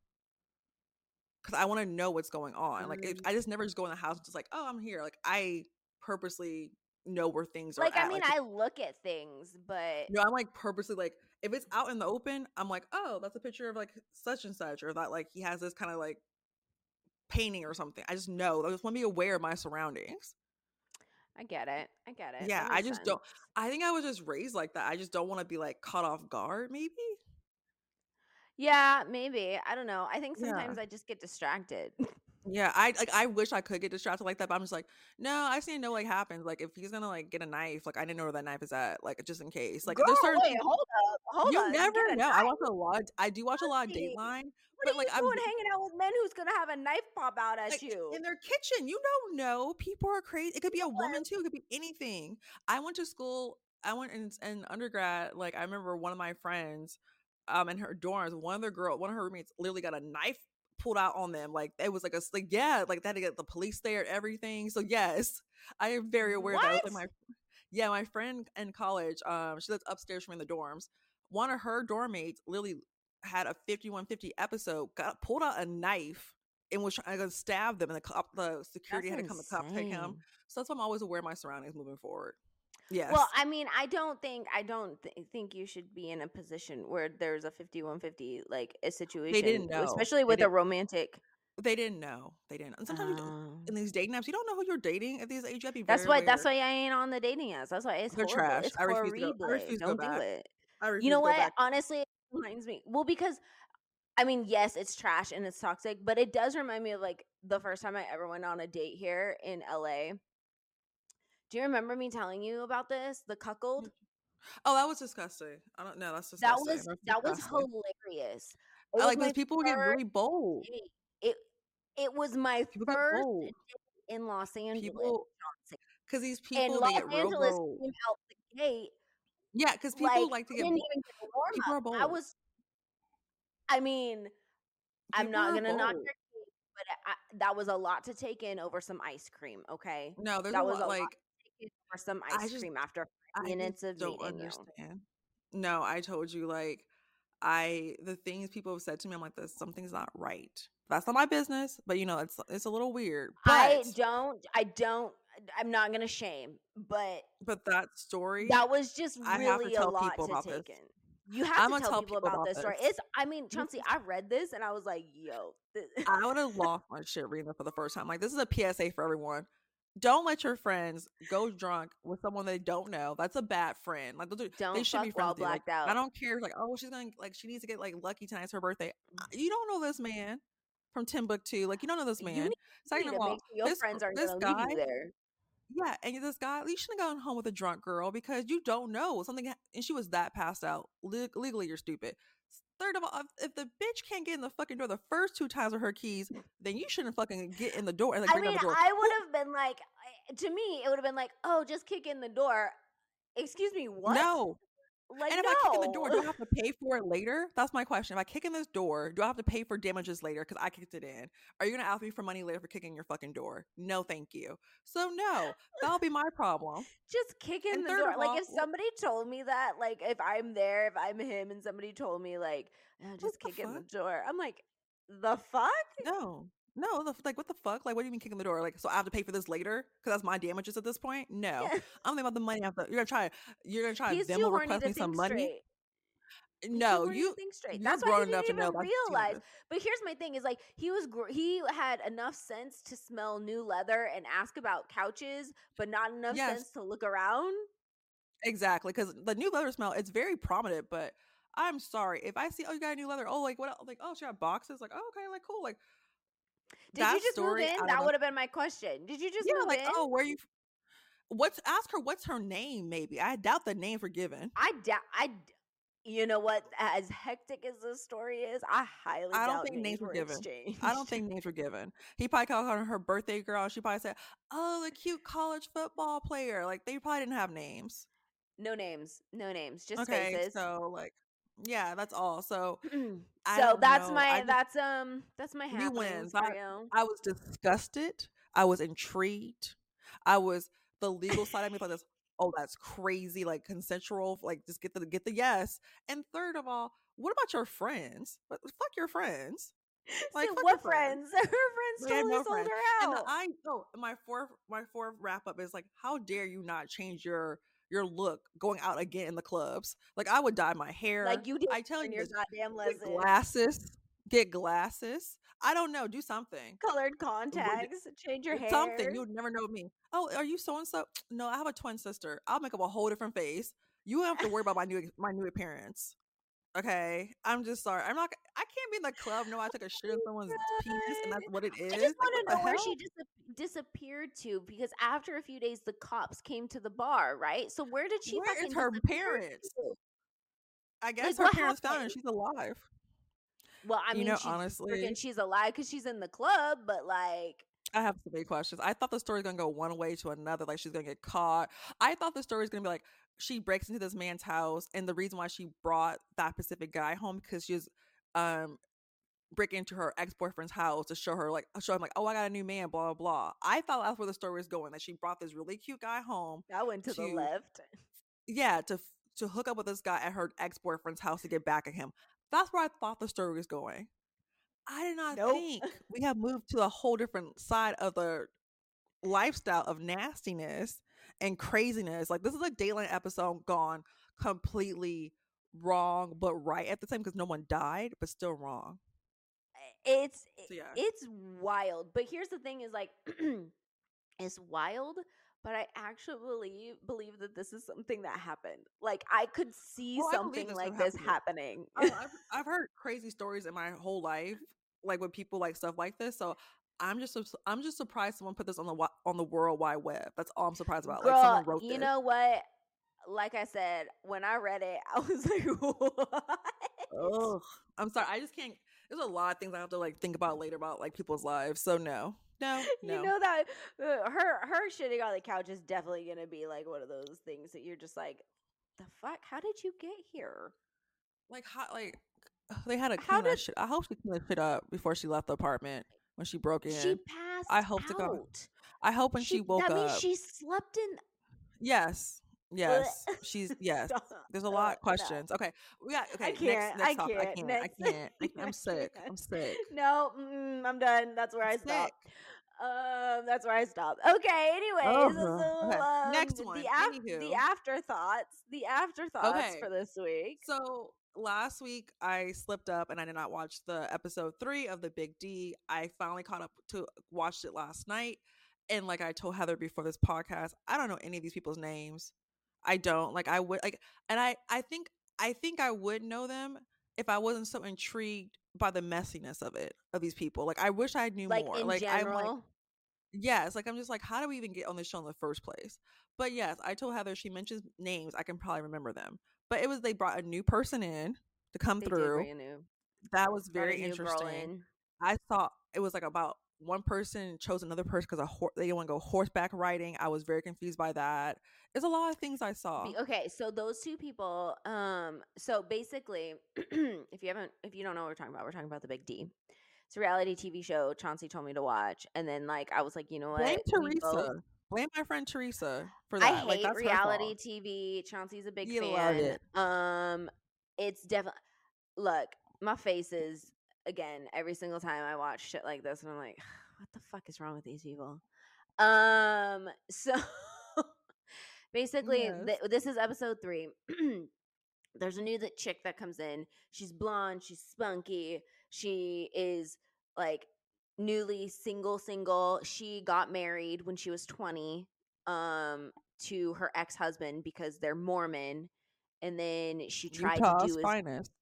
Cause I want to know what's going on. Like if Mm. I just never just go in the house just like, oh, I'm here. Like I purposely know where things are. Like I mean, I look at things, but No, I'm like purposely like if it's out in the open, I'm like, oh, that's a picture of like such and such, or that like he has this kind of like painting or something. I just know. I just want to be aware of my surroundings. I get it. I get it. Yeah, I just sense. don't. I think I was just raised like that. I just don't want to be like caught off guard. Maybe. Yeah, maybe. I don't know. I think sometimes yeah. I just get distracted. Yeah, I like. I wish I could get distracted like that, but I'm just like, no. I just need to know like happens. Like if he's gonna like get a knife, like I didn't know where that knife is at. Like just in case. Like Girl, there's certain. Wait, hold up, hold you never know. I watch a lot. I do watch a lot of Dateline. What but, are like, you doing I'm, hanging out with men who's gonna have a knife pop out at like, you in their kitchen? You don't know. People are crazy. It could be a woman too. It could be anything. I went to school. I went in, in undergrad. Like I remember one of my friends um in her dorms, one of their girl, one of her roommates literally got a knife pulled out on them. Like it was like a like yeah, like they had to get the police there and everything. So yes, I am very aware what? that like my yeah, my friend in college, um, she lives upstairs from in the dorms. One of her dorm mates literally had a 5150 episode, got pulled out a knife and was trying to stab them and the cop the security that's had to come to cop take him. So that's why I'm always aware of my surroundings moving forward. Yes. Well, I mean, I don't think I don't th- think you should be in a position where there's a 5150 like a situation they didn't know. especially with a romantic they didn't know. They didn't. And sometimes um, in these dating apps, you don't know who you're dating at these age. That'd that's why. That's why I ain't on the dating apps. That's why it's They're horrible. trash. It's I refuse, horrible. to go, I refuse don't to go do back. it. I refuse you know to go what? back. Honestly, it reminds me. Well, because I mean, yes, it's trash and it's toxic, but it does remind me of like the first time I ever went on a date here in LA. Do you remember me telling you about this? The cuckold? Mm. Oh, that was disgusting. I don't know. That's That disgusting. was that was hilarious. I like those people get really bold. date. It it was my People first bold. in Los Angeles. Because these And people Los they get Angeles bold. came out the gate Yeah, because people like like to get bold. even get warm People are up. I was I mean, I'm not gonna knock your cake, but I, that was a lot to take in over some ice cream. Okay, No, there's a that was lot a like to take over some ice just cream after minutes of don't meeting you. understand. No, I told you like I the things people have said to me, I'm like, this something's not right. That's not my business, but you know, it's it's a little weird. But, I don't. I don't. I'm not gonna shame, but but that story, that was just I have to really a lot to about this. take in. You have I'm to tell, tell people about about this story. It's. I mean, Chauncey, I read this and I was like, "Yo, this. I would have lost my shit reading it for the first time. Like this is a PSA for everyone. Don't let your friends go drunk with someone they don't know. That's a bad friend. Like those are, don't they should be friends you. Like, blacked out." I don't care. Like oh, she's gonna like she needs to get like lucky tonight's her birthday. Mm. You don't know this man from Timbuktu. Like you don't know this man. need Second of all, sure your this friends aren't this guy, there. yeah, and this guy, you shouldn't have gone home with a drunk girl because you don't know something. And she was that passed out. Le- legally, you're stupid. Third of all, if, the bitch can't get in the fucking door the first two times with her keys, mm. then you shouldn't fucking get in the door and like I mean, the door. I would have been like, to me, it would have been like, "Oh, just kick in the door." Excuse me, what? No. Like and if no. I kick in the door, do I have to pay for it later? That's my question. If I kick in this door, do I have to pay for damages later because I kicked it in? Are you gonna ask me for money later for kicking your fucking door? No, thank you. So no, that'll be my problem. just kick in And the door. of Like if somebody told me that, like if I'm there, if I'm him, and somebody told me like, "Uh, just the kick in the door, I'm like, the fuck? No. No, the, like what the fuck? Like, what do you mean kicking the door? Like, so I have to pay for this later because that's my damages at this point. No, Yeah. I'm thinking about the money. Have you're gonna try. You're gonna try. He's too request me some money. straight. No, you. think straight. That's why he grown enough didn't to know even realize. But here's my thing: is like he was gr- he had enough sense to smell new leather and ask about couches, but not enough Yes. sense to look around. Exactly, because the new leather smell it's very prominent. But I'm sorry if I see oh you got a new leather. Oh like what? else? Like oh she got boxes. Like oh okay like cool. Like Did that you just story. move in? That would have been my question. Did you just Yeah, move like in? oh where you? What's ask her what's her name? Maybe I doubt the name were given. I doubt. I. You know what? As hectic as this story is, I highly I don't doubt think names were given. exchanged. I don't think names were given. He probably called her her birthday girl. She probably said, "Oh, the cute college football player." Like they probably didn't have names. no names. No names. Just Okay, faces. so like, yeah, that's all. So so that's know. my just, that's um that's my we wins. I. I was disgusted. I was intrigued. I was the legal side of me thought this. Oh, that's crazy! Like consensual. Like just get the get the yes. And third of all, what about your friends? But fuck your friends. Like so what friends. friends? Her friends totally no sold friends. her And out. I oh my fourth my fourth wrap up is like, how dare you not change your your look going out again in the clubs? Like I would dye my hair. like you did I tell you your goddamn lesson. glasses. get glasses. I don't know. Do something. Colored contacts. Change your hair. Something. You would never know me. Oh, are you so and so? No, I have a twin sister. I'll make up a whole different face. You don't have to worry about my new my new appearance. Okay, I'm just sorry. I'm not. I can't be in the club. No, I took a shit in someone's penis, and that's what it is. I just want to know where she dis- disappeared to because after a few days, the cops came to the bar. Right. So where did she? Where is her parents? To? I guess like, her parents happened? found her. She's alive. Well, I mean, you know, honestly, she's alive because she's in the club, but like, I have so many questions. I thought the story's gonna go one way to another, like she's gonna get caught. I thought the story's gonna be like she breaks into this man's house, and the reason why she brought that specific guy home because she's um breaking into her ex boyfriend's house to show her like show him like oh I got a new man blah blah blah. I thought that's where the story was going that she brought this really cute guy home. That went to, to the left. Yeah, to to hook up with this guy at her ex boyfriend's house to get back at him. That's where I thought the story was going. I did not nope. think we have moved to a whole different side of the lifestyle of nastiness and craziness. Like this is a Dateline episode gone completely wrong, but right at the same because no one died, but still wrong. Eh, it's eh, so, yeah. it's wild. But here's the thing: is like it's wild, but I actually believe believe that this is something that happened. Like I could see well, something this like this happening. I've, I've heard crazy stories in my whole life, like with people like stuff like this. So I'm just I'm just surprised someone put this on the on the World Wide Web. That's all I'm surprised about. Girl, like someone wrote You this. know what? Like I said, when I read it, I was like, "What?" Ugh. I'm sorry. I just can't. There's a lot of things I have to like think about later about like people's lives. So no, no, no. You know that uh, her her shitting on the couch is definitely gonna be like one of those things that you're just like, the fuck? How did you get here? Like how like they had to clean did, that shit. I hope she cleaned that shit up before she left the apartment when she broke in. She passed. I hope out. to go. I hope when she, she woke that up. That means she slept in. Yes. Yes, she's yes. There's a lot of questions. Okay, we got okay. I can't. Next, next I, can't. I can't. Next. I can't. I. I'm sick. I'm sick. No, mm, I'm done. That's where I stop. Um, that's where I stop. Okay. Anyways, uh-huh. so, okay. Um, next one. The, af- the afterthoughts. The afterthoughts okay. for this week. So last week I slipped up and I did not watch the episode three of the Big D. I finally caught up to uh, watched it last night. And like I told Heather before this podcast, I don't know any of these people's names. I don't. Like I would like and I I think I think I would know them if I wasn't so intrigued by the messiness of it of these people. Like I wish I knew like more. Like general? I'm like Yes, like I'm just like, how do we even get on this show in the first place? But yes, I told Heather she mentions names, I can probably remember them. But it was they brought a new person in to come they through. That was very interesting. I thought it was like about one person chose another person because ho- they didn't want to go horseback riding. I was very confused by that. There's a lot of things I saw. Okay, so those two people. Um, so basically, if you haven't, if you don't know what we're talking about, we're talking about the Big D. It's a reality TV show. Chauncey told me to watch, and then like I was like, you know what? Blame Teresa. Blame my friend Teresa for that. I hate like, reality TV. Chauncey's a big you fan. It. Um, it's definitely look. My face is again every single time I watch shit like this, and I'm like, what the fuck is wrong with these people? Um, so basically, yes. th- this is episode three. There's a new that chick that comes in. She's blonde. She's spunky. She is like newly single single she got married when she was 20 um to her ex-husband because they're mormon and then she tried Utah's to do his, finest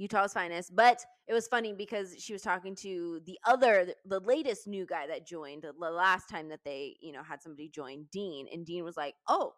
Utah's finest. But it was funny because she was talking to the other, the latest new guy that joined the last time that they, you know, had somebody join Dean, and Dean was like, "Oh,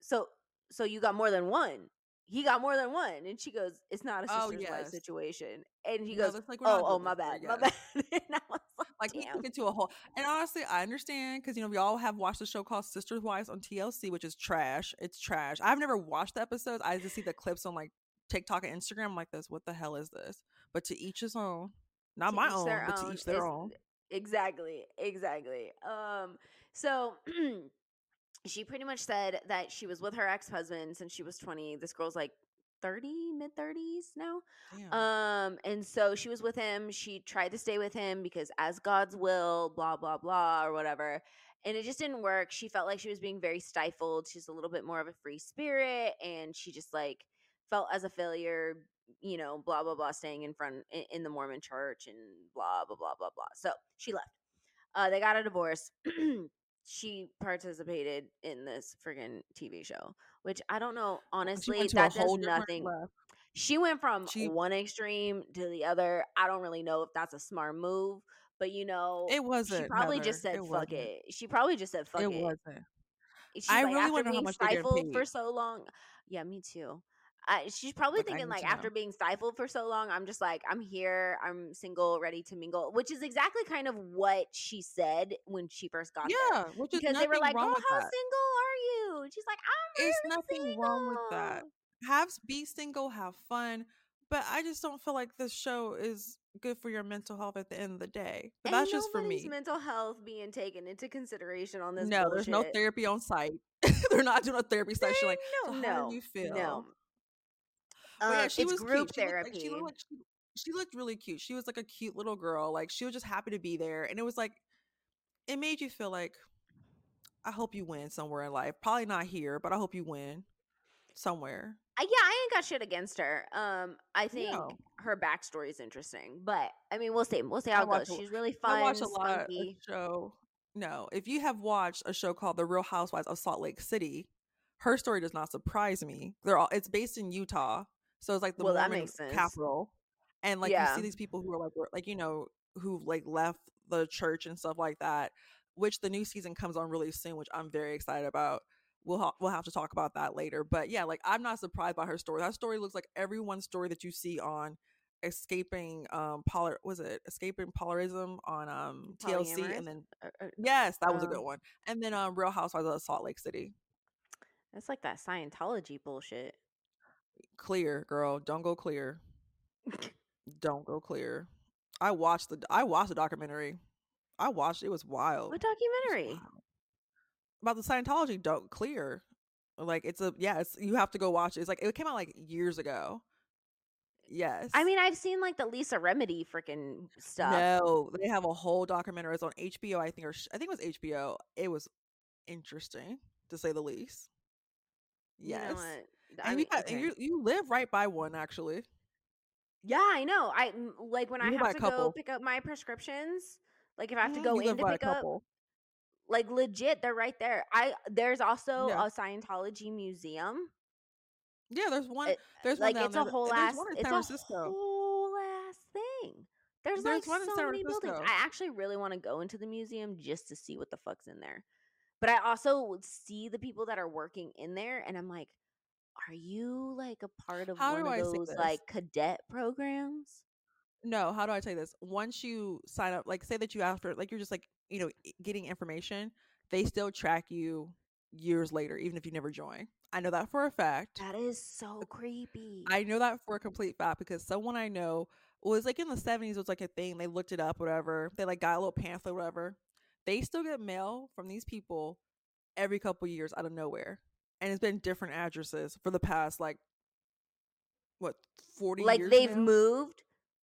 so so you got more than one." He got more than one. And she goes, It's not a oh, sister's oh, yes. wife situation. And he no, goes, like, Oh, oh, my bad, my bad. and I was like, like took it to a whole. And honestly, I understand because, you know, we all have watched the show called Sisters Wives on TLC, which is trash. It's trash. I've never watched the episodes. I just see the clips on like TikTok and Instagram. I'm like, this, what the hell is this? But to each his own. Not my own, but own. to each their own. Exactly. Exactly. Um, so she pretty much said that she was with her ex-husband since she was 20 this girl's like 30 mid 30s now Damn. um and so she was with him she tried to stay with him because as god's will blah blah blah or whatever and it just didn't work she felt like she was being very stifled she's a little bit more of a free spirit and she just like felt as a failure you know, blah blah blah, staying in front in, in the Mormon church and blah blah blah blah blah. So she left. Uh, they got a divorce. she participated in this friggin' TV show, which I don't know. Oh, honestly, that does nothing. Left. She went from she, one extreme to the other. I don't really know if that's a smart move, but you know, it wasn't. She probably just said it "fuck wasn't. it." She probably just said "fuck it." It wasn't. She's I like, really after being stifled for so long. Yeah, me too. I, she's probably like, thinking like after know. being stifled for so long, I'm just like I'm here, I'm single, ready to mingle, which is exactly kind of what she said when she first got there. yeah, there. because they were like, "Oh, how that. single are you?" And she's like, "I'm It's nothing single. wrong with that. Have be single, have fun, but I just don't feel like this show is good for your mental health at the end of the day. But and that's just for me. Mental health being taken into consideration on this. No, bullshit. there's no therapy on site. They're not doing a therapy session. Like, no, so no, do you feel? No, well, yeah, she was group cute. therapy. She looked, like, she, looked she, she looked really cute. She was like a cute little girl. Like she was just happy to be there, and it was like it made you feel like I hope you win somewhere in life. Probably not here, but I hope you win somewhere. Uh, yeah, I ain't got shit against her. Um, I think no. her backstory is interesting, but I mean, we'll see. We'll see how it goes. She's really fun. I watch a lot of show. No, if you have watched a show called The Real Housewives of Salt Lake City, her story does not surprise me. They're all. It's based in Utah, so it's like the well, Mormon capital, and like yeah. you see these people who are like like you know who like left the church and stuff like that. Which the new season comes on really soon, which I'm very excited about. We'll ha- we'll have to talk about that later. But yeah, like I'm not surprised by her story. That story looks like everyone's story that you see on escaping um polar was it escaping polarism on um TLC and then uh, uh, yes that was um, a good one and then um Real Housewives of Salt Lake City. It's like that Scientology bullshit. Clear, girl. Don't go clear. Don't go clear. I watched the I watched the documentary. I watched it was wild. What documentary? Wild. About the Scientology don't clear. Like it's a yeah, it's you have to go watch it. It's like it came out like years ago. Eh, yes. I mean, I've seen like the Leah Remini freaking stuff. No, they have a whole documentary. It's on HBO, I think, or I think it was HBO. It was interesting to say the least. Yes. You know I mean, you, okay. you you live right by one actually. Yeah, I know. I like when you I have to go pick up my prescriptions. Like if I have to mm, go in to pick up, like legit, they're right there. I there's also yeah. a Scientology museum. Yeah, there's one. It, there's like one it's a whole ass. It's a whole ass thing. There's, there's like so many buildings. I actually really want to go into the museum just to see what the fuck's in there. But I also see the people that are working in there, and I'm like, are you like a part of how one of those like cadet programs? No, how do I tell you this? Once you sign up, like say that you after like you're just like, you know, getting information, they still track you years later, even if you never join. I know that for a fact. That is so creepy. I know that for a complete fact because someone I know was like in the 70s it was like a thing. They looked it up, whatever. They like got a little pamphlet, whatever. They still get mail from these people every couple years out of nowhere and it's been different addresses for the past like what 40 like they've now? moved?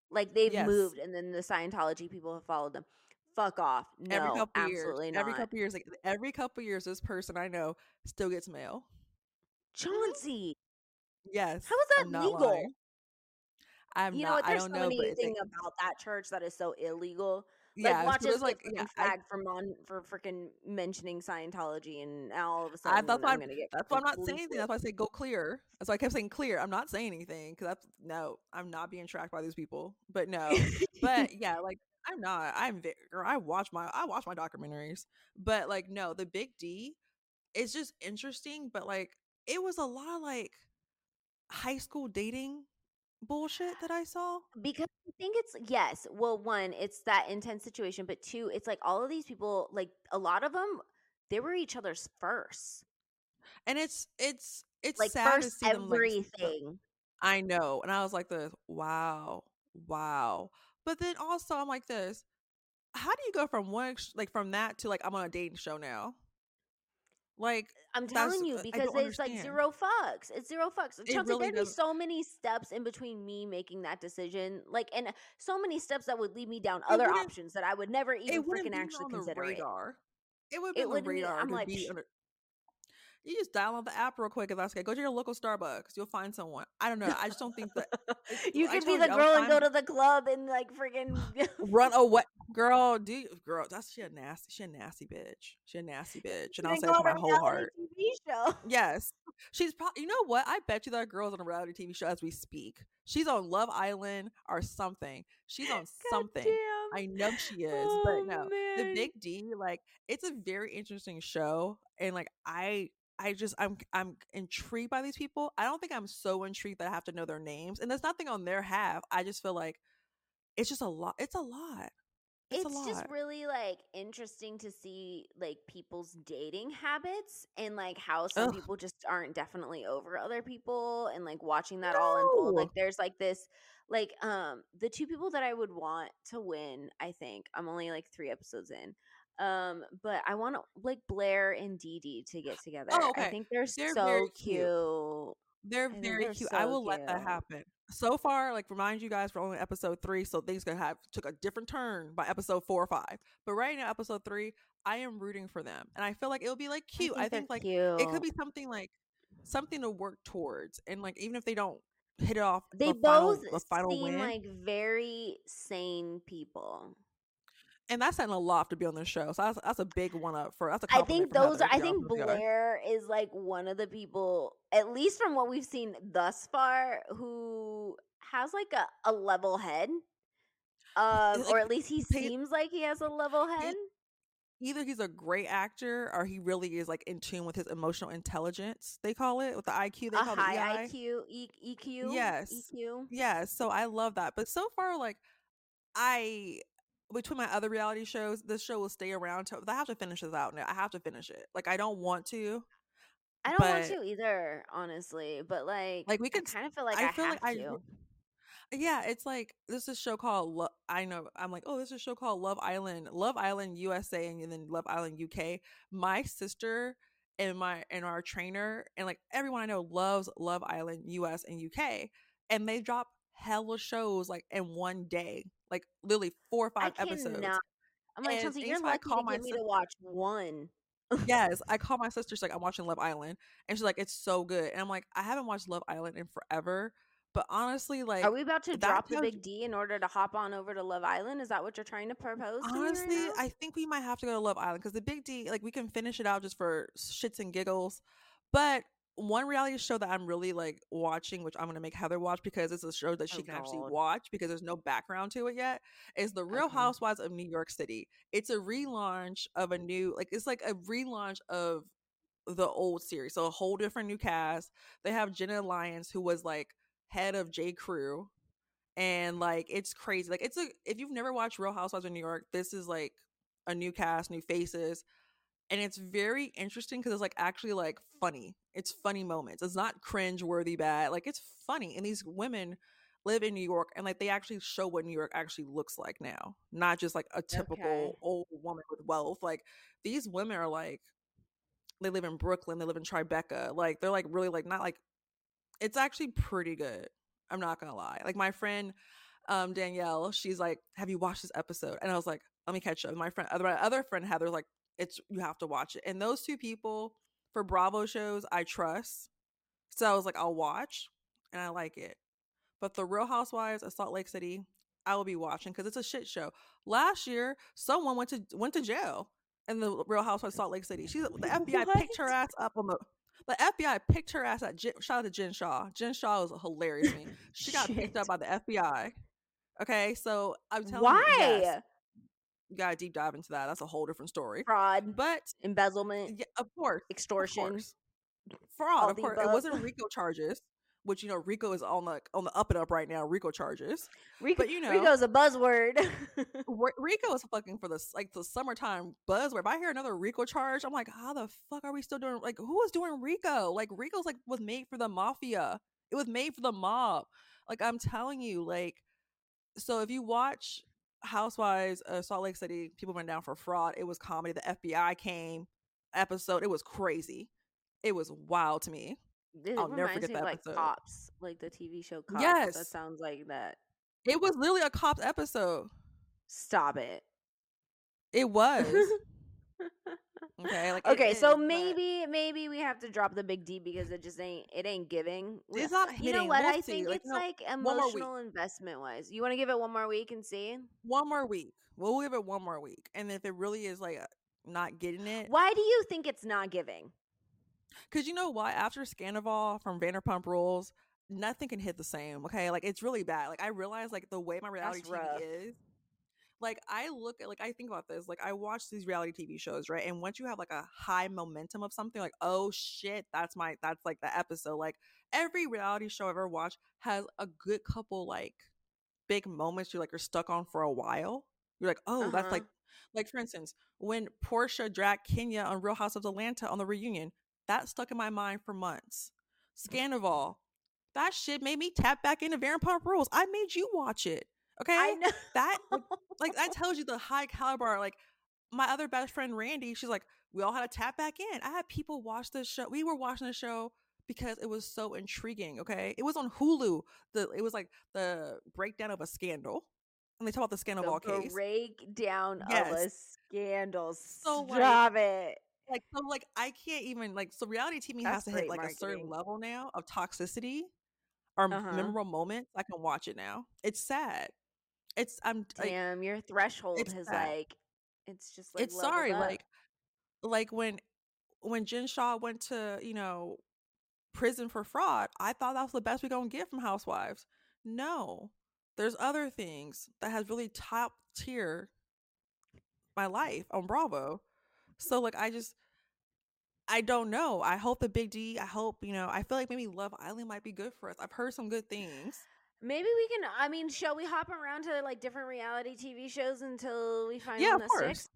Like they've yes. moved and then the scientology people have followed them. Fuck off. No every couple absolutely years, not. every couple years like every couple years this person i know still gets mail. Chauncey! Yes how is that legal lying. i'm you not, know what there's I don't so know, many things about that church that is so illegal yeah, like, watch us like yeah, flagged for mon- for freaking mentioning Scientology, and now all of a sudden I, that's I'm, gonna get. That's why I'm not saying anything. That's why I say go clear. That's why I kept saying clear. I'm not saying anything because that's no. I'm not being tracked by these people. But no. but yeah, like I'm not. I'm very. I watch my. I watch my documentaries. But like no, the Big D, it's just interesting. But like it was a lot of like high school dating bullshit that I saw? Because I think it's yes. Well, one, it's that intense situation, but two, it's like all of these people, like a lot of them, they were each other's first. And it's it's it's like sad first to see everything. Them, like, I know, and I was like this, wow, wow. But then also, I'm like this. How do you go from one like from that to like I'm on a dating show now? Like I'm telling you because it's understand. like zero fucks. It's zero fucks. It Chelsea, really there'd doesn't. be so many steps in between me making that decision, like, and so many steps that would lead me down other options that I would never even freaking actually consider. Radar. It, it would be on the radar. I'm like, under, you just download the app real quick if that's okay. Go to your local Starbucks. You'll find someone. I don't know. I just don't think that you could be the girl and go to the club and like freaking run away, girl. Do girl? That's she a nasty. She a nasty bitch. She a nasty bitch, and I'll say it with my whole heart. TV show. Yes, she's probably. You know what? I bet you that girl's on a reality TV show as we speak. She's on Love Island or something. She's on God something. Damn. I know she is, oh, but no, man. the Big D, like, it's a very interesting show, and like, I I just I'm I'm intrigued by these people. I don't think I'm so intrigued that I have to know their names. And there's nothing on their half. I just feel like it's just a lot. It's a lot. It's, it's just really like interesting to see like people's dating habits and like how some Ugh. people just aren't definitely over other people and like watching that no. all unfold. Like there's like this like um the two people that I would want to win, I think. I'm only like 3 episodes in. Um, but I want like Blair and Dee Dee to get together. Oh, okay. I think they're, they're so cute. cute. They're I very they're cute. So I will cute. let that happen. So far, like remind you guys, we're only episode three, so things gonna have took a different turn by episode four or five. But right now, episode three, I am rooting for them, and I feel like it'll be like cute. I think, I think like cute. it could be something like something to work towards, and like even if they don't hit it off, they the both final, the final seem win, like very sane people and that's saying a lot to be on the show. So that's, that's a big one up for. That's a I think those are. I think Blair is like one of the people, at least from what we've seen thus far, who has like a, a level head, um, like, or at least he seems like he has a level head. Either he's a great actor or he really is like in tune with his emotional intelligence. They call it with the IQ. They a call high it EI. IQ, e- EQ. Yes, EQ. Yes. So I love that. But so far, like I between my other reality shows, this show will stay around. To, I have to finish this out now. I have to finish it. Like I don't want to. I don't want to either, honestly. But like, like we can kind of feel like I, I feel like to. I, yeah, it's like this is a show called. Lo- I know. I'm like, oh, this is a show called Love Island, Love Island USA, and then Love Island UK. My sister and my and our trainer and like everyone I know loves Love Island US and UK, and they drop hella shows like in one day like literally four or five episodes. I'm like, Chelsea, you're lucky to get me to watch one. yes, I call my sister. She's like, I'm watching Love Island, and she's like, it's so good. And I'm like, I haven't watched Love Island in forever. But honestly, like, are we about to drop the big D in order to hop on over to Love Island? Is that what you're trying to propose? Honestly, right I think we might have to go to Love Island because the big D, like, we can finish it out just for shits and giggles. But one reality show that I'm really like watching, which I'm gonna make Heather watch because it's a show that oh, she oh, can God. actually watch because there's no background to it yet, is The Real okay. Housewives of New York City. It's a relaunch of a new, like it's like a relaunch of the old series. So a whole different new cast. They have Jenna Lyons, who was like head of J. Crew. And like it's crazy. Like it's a if you've never watched Real Housewives of New York, this is like a new cast, new faces and it's very interesting because it's like actually like funny. It's funny moments. It's not cringe worthy bad. Like it's funny. And these women live in New York and like they actually show what New York actually looks like now. Not just like a typical okay. old woman with wealth. Like these women are like they live in Brooklyn, they live in Tribeca. Like they're like really like not like it's actually pretty good. I'm not gonna lie. Like my friend um Danielle, she's like, Have you watched this episode? And I was like, Let me catch up. My friend other my other friend Heather's like, it's you have to watch it. And those two people for Bravo shows, I trust. So I was like, I'll watch, and I like it. But the Real Housewives of Salt Lake City, I will be watching because it's a shit show. Last year, someone went to went to jail in the Real Housewives of Salt Lake City. She the FBI what? picked her ass up on the the FBI picked her ass at shout out to Jen Shah. Jen Shah was hilarious me. She got picked up by the FBI. Okay, so I'm telling Why? you, yes, you gotta deep dive into that. That's a whole different story. Fraud, but embezzlement, yeah, of course, extortion, of course. fraud. of course, above. it wasn't RICO charges, which you know RICO is on the on the up and up right now. RICO charges, RICO, but you know RICO's a buzzword. RICO is fucking for the like the summertime buzzword. If I hear another RICO charge, I'm like, how the fuck are we still doing? Like, who is doing RICO? Like, RICO's like was made for the mafia. It was made for the mob. Like, I'm telling you, like. So if you watch Housewives of Salt Lake City, people went down for fraud. It was comedy. The FBI came episode. It was crazy. It was wild to me. It I'll never forget that like episode. Cops, like the TV show Cops. Yes, that sounds like that. It was literally a cops episode. Stop it. It was. Okay, like it Okay, so is, but maybe maybe we have to drop the big D because it just ain't it ain't giving. It's not You know what? We'll I think Like, it's know, like emotional investment wise. You want to give it one more week and see? One more week. We'll give it one more week, and if it really is like uh, not getting it, Why do you think it's not giving? because you know what? After Scandoval from Vanderpump Rules, nothing can hit the same. Okay, like it's really bad. Like I realize like the way my reality That's TV rough. is. Like I look at like I think about this. Like I watch these reality TV shows, right? And once you have like a high momentum of something, like oh shit, that's my that's like the episode. Like every reality show I've ever watched has a good couple like big moments you're like you're stuck on for a while. You're like, oh, that's Uh-huh. like like for instance, when Porsha dragged Kenya on Real House of Atlanta on the reunion, that stuck in my mind for months. Scandoval, that shit made me tap back into Vanderpump Rules. I made you watch it. Okay, I know. that like, like that tells you the high caliber. Like my other best friend Randy, she's like, we all had to tap back in. I had people watch this show. We were watching the show because it was so intriguing. Okay, it was on Hulu. The it was like the breakdown of a scandal, and they talk about the Scandoval the case. breakdown of a Yes. scandal. So, like, Stop it. like so like I can't even like so reality TV That's has to hit like a certain level now of toxicity or Uh-huh. memorable moments. I can watch it now. It's sad. It's I'm like Damn, your threshold has sad. like it's just like it's sorry up. like like when when Jen Shah went to you know prison for fraud. I thought that was the best we gonna get from Housewives. No, there's other things that has really top tier my life on Bravo. So like I just I don't know. I hope the Big D. I hope you know. I feel like maybe Love Island might be good for us. I've heard some good things. Maybe we can. I mean, shall we hop around to like different reality TV shows until we find Yeah, one that sticks?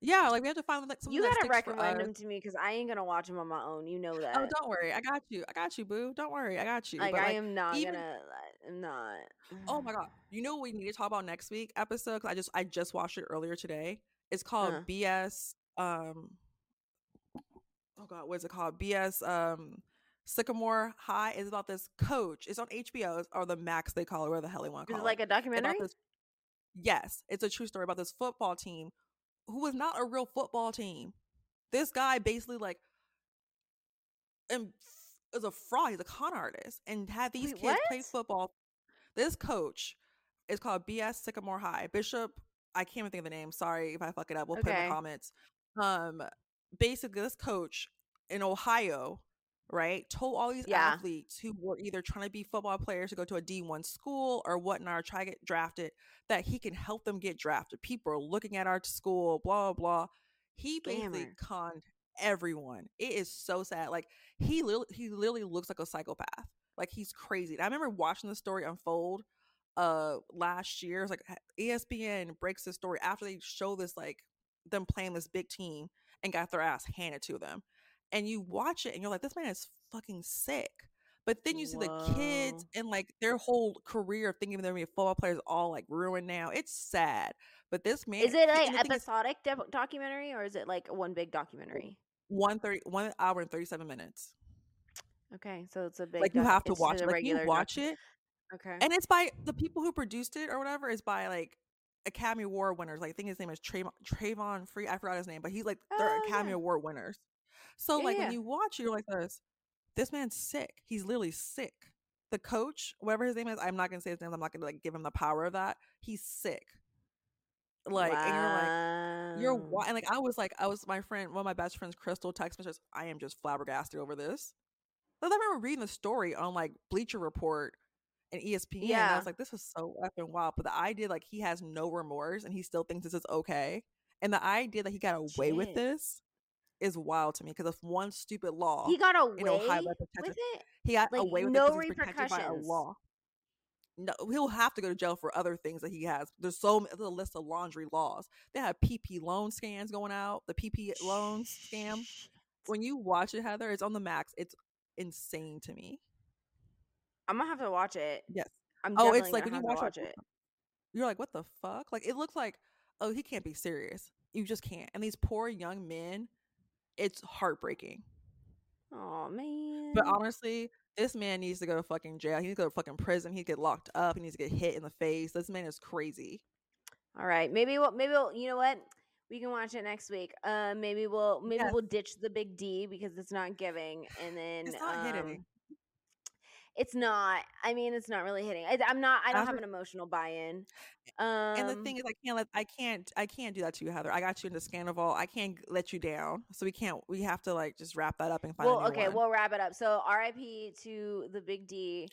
Yeah, like we have to find like something You gotta recommend them to me because I ain't gonna watch them on my own. You know that. Oh, don't worry. I got you. I got you, boo. Don't worry. I got you. like But, I like, am not even- gonna. I'm not. Oh my god! You know what we need to talk about next week episode? Because I just I just watched it earlier today. It's called Uh. BS. Um. Oh god, what is it called? BS. Um. Sycamore High is about this coach. It's on HBO or the Max they call it, where the hell they want to call it like a documentary? this- yes, it's a true story about this football team who was not a real football team. This guy basically like and is a fraud. He's a con artist and had these Wait, kids play football. This coach is called BS Sycamore High. Bishop, I can't even think of the name. Sorry if I fuck it up. We'll put it in the comments. Um, basically, this coach in Ohio, right, told all these Yeah. athletes who were either trying to be football players to go to a D1 school or whatnot, or try to get drafted, that he can help them get drafted. People are looking at our school, blah, blah, blah. He basically conned everyone. It is so sad. Like he literally, he literally looks like a psychopath. Like he's crazy. And I remember watching the story unfold uh last year. It's like ESPN breaks the story after they show this like them playing this big team and got their ass handed to them. And you watch it and you're like, this man is fucking sick. But then you see the kids and like their whole career of thinking they're gonna be a football players all like ruined now. It's sad. But this man Is it like episodic doc- documentary or is it like one big documentary? one thirty one hour and thirty seven minutes. Okay, so it's a big. like you have to watch it. Like you regular doc- watch it, Okay. and it's by the people who produced it or whatever. Is by like Academy Award winners. Like I think his name is Travon, Travon Free. I forgot his name, but he's like they're Oh, Academy yeah. Award winners. So Yeah, like yeah. when you watch, you're like this. This man's sick. He's literally sick. The coach, whatever his name is, I'm not gonna say his name. I'm not gonna like give him the power of that. He's sick. Like and you're like you're Wow. wa- and like I was like I was my friend one of my best friends Crystal text me says I am just flabbergasted over this. Like, I remember reading the story on like Bleacher Report and ESPN. And I was like, this is so effing wild. But the idea like he has no remorse and he still thinks this is okay, and the idea that he got away with this is wild to me because of one stupid law. He got in Ohio away with it. he got like, away with no it protected by a law. No, he'll have to go to jail for other things that he has. There's so there's a list of laundry laws. They have PP loan scams going out. The PP loan scam. When you watch it, Heather, it's on the max. It's insane to me. I'm gonna have to watch it. Yes. I'm Oh, it's like when you watch, watch it, it. you're like, what the fuck? Like it looks like, oh, he can't be serious. You just can't. And these poor young men, it's heartbreaking. Oh man. But honestly, this man needs to go to fucking jail. He needs to go to fucking prison. He get locked up. He needs to get hit in the face. This man is crazy. All right, maybe we'll maybe we'll, you know what? We can watch it next week. Uh, maybe we'll maybe Yes. we'll ditch the big D because it's not giving, and then It's not um, hitting. It's not. I mean, it's not really hitting. I, I'm not. I don't have an emotional buy-in. and the Um, thing is I can't let I can't I can't do that to you, Heather. I got you into Scandoval. I can't let you down. So we can't we have to like just wrap that up and find well, okay, one. we'll wrap it up. So, R.I.P. to the big D.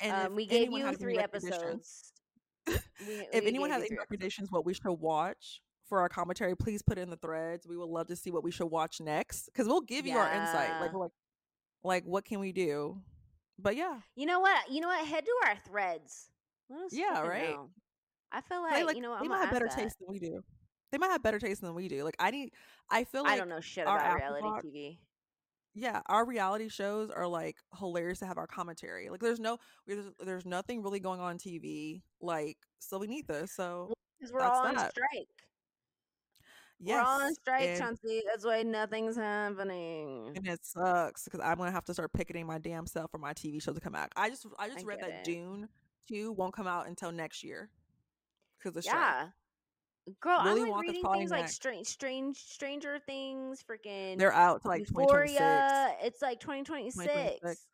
and Um, we gave you three episodes. We, if we anyone has any recommendations what we should watch for our commentary, please put it in the threads. We would love to see what we should watch next because we'll give you our insight. Like like, like what can we do? But yeah, You know what? You know what? Head to our threads. Let us Yeah, right? know. I feel they like, like you know what? they I'm might have better that. taste than we do. They might have better taste than we do. Like I need, I feel like I don't know shit about reality TV. yeah, our reality shows are like hilarious to have our commentary. Like there's no there's, there's nothing really going on TV. Like so we need this. So Because we're all on that. strike. Yes, We're on strike, Chauncey. That's why nothing's happening. and it sucks because I'm gonna have to start picketing my damn self for my TV show to come out. I just I just I read that it. Dune two won't come out until next year because the strike. Yeah. Girl, Willy I'm like reading things like strange, strange, Stranger Things, freaking They're out to like 2026. Euphoria. It's like 2026. 2026.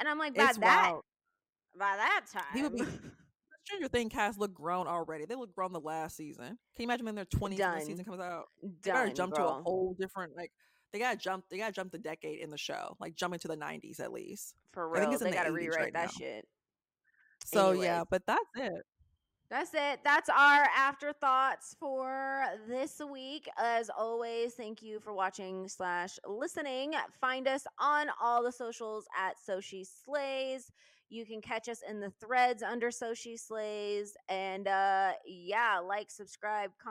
And I'm like, by It's that, wild. by that time, People be Stranger Thing cast look grown already. They look grown the last season. Can you imagine when they're 20s when the season comes out? Done, They gotta jump to a whole different like they gotta jump they gotta jump the decade in the show. Like jump into the nineties at least. For real, I think it's they the gotta 80s rewrite right that now. shit. So yeah, but that's it. That's it. That's our afterthoughts for this week. As always, thank you for watching slash listening. Find us on all the socials at So She Slays. You can catch us in the threads under So She Slays. And uh yeah, like, subscribe, comment.